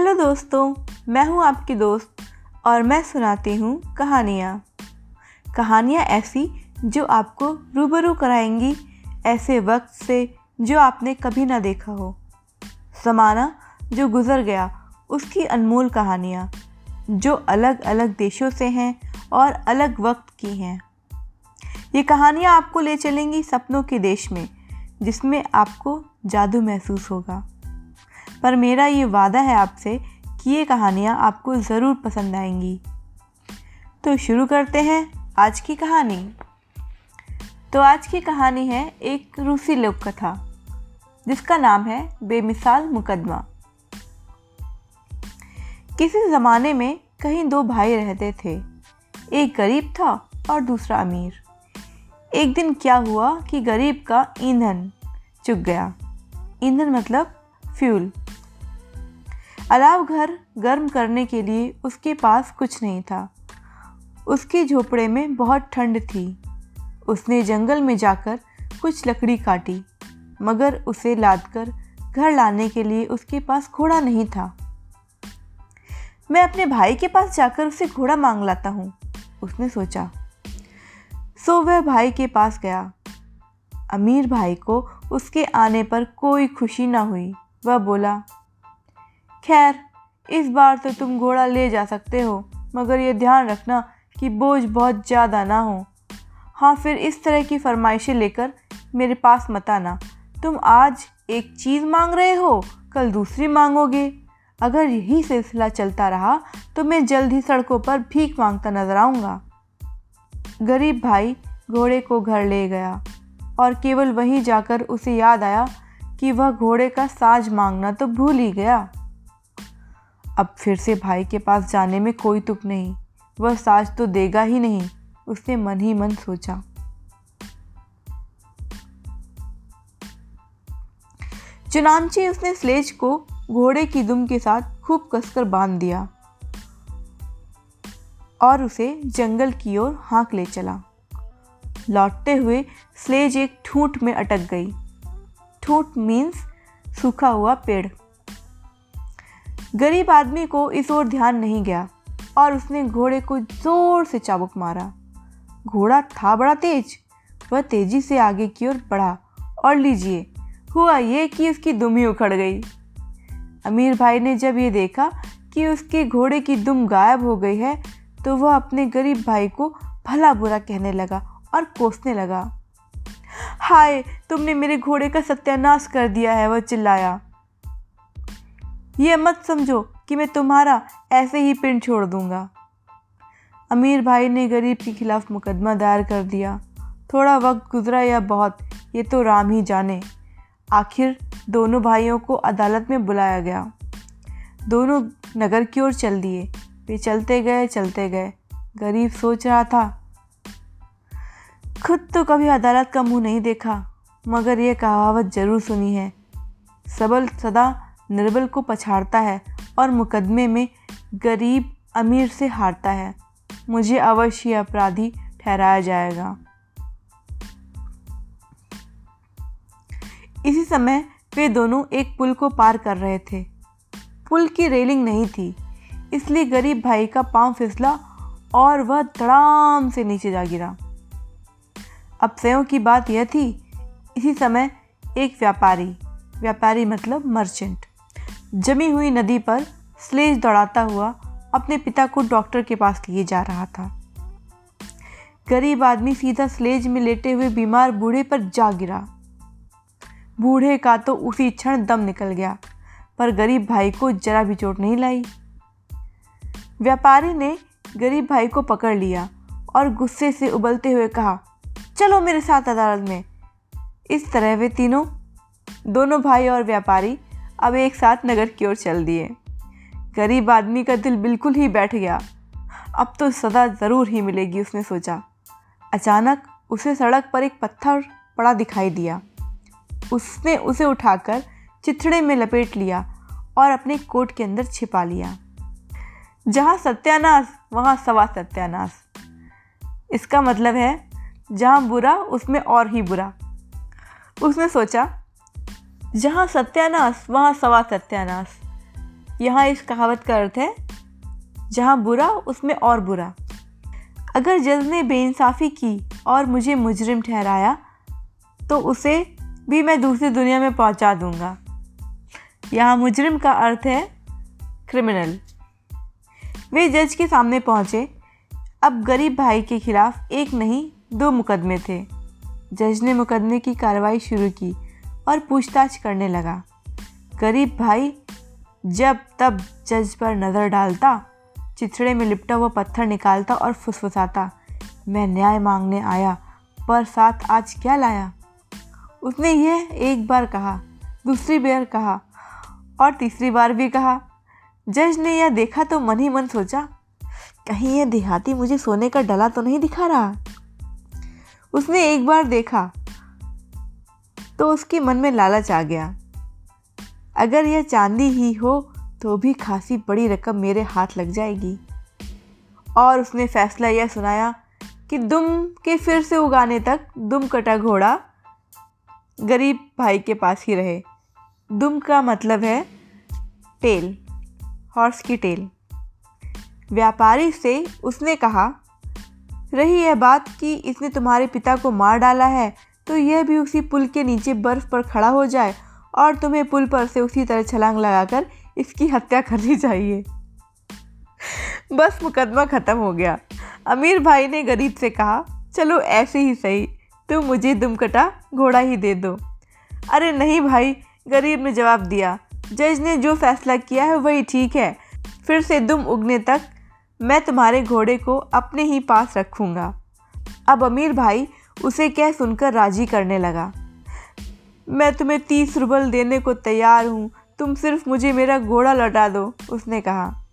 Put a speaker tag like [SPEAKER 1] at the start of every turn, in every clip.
[SPEAKER 1] Hello दोस्तों, मैं हूँ आपकी दोस्त और मैं सुनाती हूँ कहानियाँ। कहानियाँ ऐसी जो आपको रूबरू कराएँगी, ऐसे वक्त से जो आपने कभी ना देखा हो। ज़माना जो गुज़र गया, उसकी अनमोल कहानियाँ, जो अलग अलग देशों से हैं और अलग वक्त की हैं। ये कहानियाँ आपको ले चलेंगी सपनों के देश में, जिसमें आपको जादू महसूस होगा। पर मेरा ये वादा है आपसे कि ये कहानियाँ आपको ज़रूर पसंद आएँगी। तो शुरू करते हैं आज की कहानी। तो आज की कहानी है एक रूसी लोक कथा जिसका नाम है बेमिसाल मुकदमा। किसी ज़माने में कहीं दो भाई रहते थे। एक गरीब था और दूसरा अमीर। एक दिन क्या हुआ कि गरीब का ईंधन चुक गया। ईंधन मतलब फ्यूल। अलाव घर गर्म करने के लिए उसके पास कुछ नहीं था। उसके झोपड़े में बहुत ठंड थी। उसने जंगल में जाकर कुछ लकड़ी काटी, मगर उसे लादकर घर लाने के लिए उसके पास घोड़ा नहीं था। मैं अपने भाई के पास जाकर उसे घोड़ा मांग लाता हूँ, उसने सोचा। सो वह भाई के पास गया। अमीर भाई को उसके आने पर कोई खुशी ना हुई। वह बोला खैर, इस बार तो तुम घोड़ा ले जा सकते हो, मगर ये ध्यान रखना कि बोझ बहुत ज़्यादा ना हो। हाँ फिर इस तरह की फरमाइशें लेकर मेरे पास मत आना। तुम आज एक चीज़ मांग रहे हो, कल दूसरी मांगोगे। अगर यही सिलसिला चलता रहा तो मैं जल्द ही सड़कों पर भीख माँगता नज़र आऊँगा। गरीब भाई घोड़े को घर ले गया, और केवल वहीं जाकर उसे याद आया कि वह घोड़े का साज मांगना तो भूल ही गया। अब फिर से भाई के पास जाने में कोई तुक नहीं। वह साज तो देगा ही नहीं, उसने मन ही मन सोचा। चुनानची उसने स्लेज को घोड़े की दुम के साथ खूब कसकर बाँध दिया और उसे जंगल की ओर हाँक ले चला। लौटते हुए स्लेज एक ठूंठ में अटक गई। ठूंठ मीन्स सूखा हुआ पेड़। गरीब आदमी को इस ओर ध्यान नहीं गया और उसने घोड़े को ज़ोर से चाबुक मारा। घोड़ा था बड़ा तेज। वह तेज़ी से आगे की ओर बढ़ा और लीजिए, हुआ ये कि उसकी दुम ही उखड़ गई। अमीर भाई ने जब ये देखा कि उसके घोड़े की दुम गायब हो गई है तो वह अपने गरीब भाई को भला बुरा कहने लगा और कोसने लगा। हाय, तुमने मेरे घोड़े का सत्यानाश कर दिया है, वह चिल्लाया। ये मत समझो कि मैं तुम्हारा ऐसे ही पिंड छोड़ दूँगा। अमीर भाई ने गरीब के खिलाफ मुकदमा दायर कर दिया। थोड़ा वक्त गुजरा या बहुत, ये तो राम ही जाने। आखिर दोनों भाइयों को अदालत में बुलाया गया। दोनों नगर की ओर चल दिए। वे चलते गए चलते गए। गरीब सोच रहा था, खुद तो कभी अदालत का मुँह नहीं देखा, मगर यह कहावत ज़रूर सुनी है। सबल सदा निर्बल को पछाड़ता है और मुकदमे में गरीब अमीर से हारता है। मुझे अवश्य अपराधी ठहराया जाएगा। इसी समय वे दोनों एक पुल को पार कर रहे थे। पुल की रेलिंग नहीं थी, इसलिए गरीब भाई का पाँव फिसला और वह धड़ाम से नीचे जा गिरा। अब सयों की बात यह थी, इसी समय एक व्यापारी व्यापारी मतलब मर्चेंट। जमी हुई नदी पर स्लेज दौड़ाता हुआ अपने पिता को डॉक्टर के पास लिए जा रहा था। गरीब आदमी सीधा स्लेज में लेटे हुए बीमार बूढ़े पर जा गिरा। बूढ़े का तो उसी क्षण दम निकल गया, पर गरीब भाई को जरा भी चोट नहीं लाई। व्यापारी ने गरीब भाई को पकड़ लिया और गुस्से से उबलते हुए कहा, चलो मेरे साथ अदालत में। इस तरह वे तीनों, दोनों भाई और व्यापारी अब एक साथ नगर की ओर चल दिए। गरीब आदमी का दिल बिल्कुल ही बैठ गया। अब तो सदा ज़रूर ही मिलेगी, उसने सोचा। अचानक उसे सड़क पर एक पत्थर पड़ा दिखाई दिया। उसने उसे उठाकर चिथड़े में लपेट लिया और अपने कोट के अंदर छिपा लिया। जहाँ सत्यानाश, वहाँ सवा सत्यानाश। इसका मतलब है, जहाँ बुरा, उसमें और ही बुरा। उसने सोचा जहाँ सत्यानाश, वहाँ सवा सत्यानाश। यहाँ इस कहावत का अर्थ है, जहाँ बुरा, उसमें और बुरा। अगर जज ने बेइंसाफ़ी की और मुझे मुजरिम ठहराया तो उसे भी मैं दूसरी दुनिया में पहुँचा दूँगा। यहाँ मुजरिम का अर्थ है क्रिमिनल वे जज के सामने पहुँचे। अब गरीब भाई के खिलाफ एक नहीं, दो मुकदमे थे। जज ने मुकदमे की कार्रवाई शुरू की। और पूछताछ करने लगा। गरीब भाई जब तब जज पर नज़र डालता, चिथड़े में लिपटा हुआ पत्थर निकालता और फुसफुसाता, मैं न्याय मांगने आया, पर साथ आज क्या लाया? उसने यह एक बार कहा, दूसरी बार कहा और तीसरी बार भी कहा। जज ने यह देखा तो मन ही मन सोचा, कहीं यह देहाती मुझे सोने का डला तो नहीं दिखा रहा? उसने एक बार देखा तो उसके मन में लालच आ गया। अगर यह चांदी ही हो तो भी खासी बड़ी रकम मेरे हाथ लग जाएगी। और उसने फैसला यह सुनाया कि दुम के फिर से उगाने तक दुम कटा घोड़ा गरीब भाई के पास ही रहे। दुम का मतलब है टेल, हॉर्स की टेल। व्यापारी से उसने कहा, रही यह बात कि इसने तुम्हारे पिता को मार डाला है तो यह भी उसी पुल के नीचे बर्फ़ पर खड़ा हो जाए और तुम्हें पुल पर से उसी तरह छलांग लगाकर इसकी हत्या करनी चाहिए। बस मुकदमा ख़त्म हो गया। अमीर भाई ने गरीब से कहा, चलो ऐसे ही सही, तुम मुझे दुमकटा घोड़ा ही दे दो। अरे नहीं भाई, गरीब ने जवाब दिया। जज ने जो फैसला किया है वही ठीक है। फिर से दुम उगने तक मैं तुम्हारे घोड़े को अपने ही पास रखूँगा। अब अमीर भाई उसे कह सुनकर राज़ी करने लगा? मैं तुम्हें तीस रुबल देने को तैयार हूँ। तुम सिर्फ़ मुझे मेरा घोड़ा लौटा दो, उसने कहा।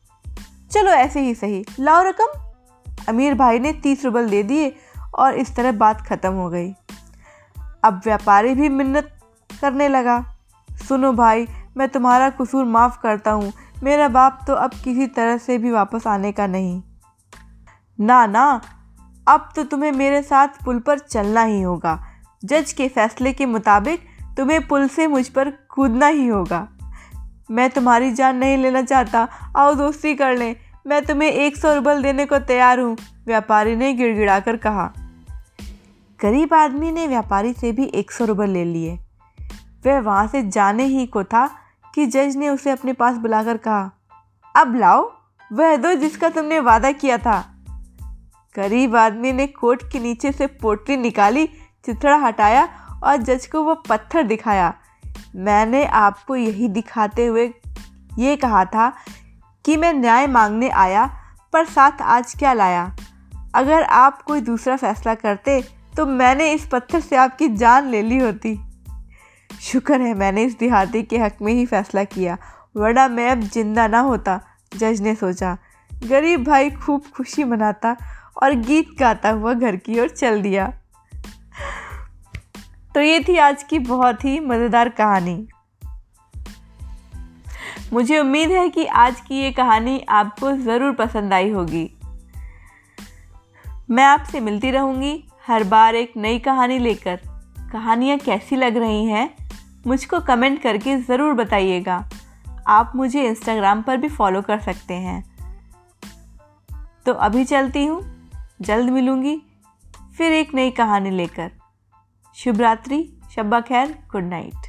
[SPEAKER 1] चलो ऐसे ही सही। लाओ रकम। अमीर भाई ने तीस रुबल दे दिए और इस तरह बात ख़त्म हो गई। अब व्यापारी भी मिन्नत करने लगा। सुनो भाई, मैं तुम्हारा कसूर माफ़ करता हूँ। मेरा बाप तो अब किसी तरह से भी वापस आने का नहीं। ना ना। अब तो तुम्हें मेरे साथ पुल पर चलना ही होगा। जज के फैसले के मुताबिक तुम्हें पुल से मुझ पर कूदना ही होगा। मैं तुम्हारी जान नहीं लेना चाहता। आओ दोस्ती कर लें। मैं तुम्हें एक सौ रुबल देने को तैयार हूँ, व्यापारी ने गिड़गिड़ा कर कहा। गरीब आदमी ने व्यापारी से भी एक सौ रुबल ले लिए। वह वहाँ से जाने ही को था कि जज ने उसे अपने पास बुलाकर कहा, अब लाओ, वह दो जिसका तुमने वादा किया था। गरीब आदमी ने कोट के नीचे से पोटली निकाली, चिथड़ा हटाया और जज को वह पत्थर दिखाया। मैंने आपको यही दिखाते हुए ये कहा था कि मैं न्याय मांगने आया, पर साथ आज क्या लाया? अगर आप कोई दूसरा फैसला करते तो मैंने इस पत्थर से आपकी जान ले ली होती। शुक्र है मैंने इस देहाती के हक में ही फैसला किया, वरना मैं अब ज़िंदा ना होता, जज ने सोचा। गरीब भाई खूब खुशी मनाता और गीत गाता हुआ घर की ओर चल दिया। तो ये थी आज की बहुत ही मज़ेदार कहानी। मुझे उम्मीद है कि आज की ये कहानी आपको ज़रूर पसंद आई होगी। मैं आपसे मिलती रहूँगी हर बार एक नई कहानी लेकर। कहानियाँ कैसी लग रही हैं, मुझको कमेंट करके ज़रूर बताइएगा। आप मुझे इंस्टाग्राम पर भी फॉलो कर सकते हैं। तो अभी चलती हूँ। जल्द मिलूँगी। फिर एक नई कहानी लेकर। शुभ रात्रि शब्बा खैर गुड नाइट।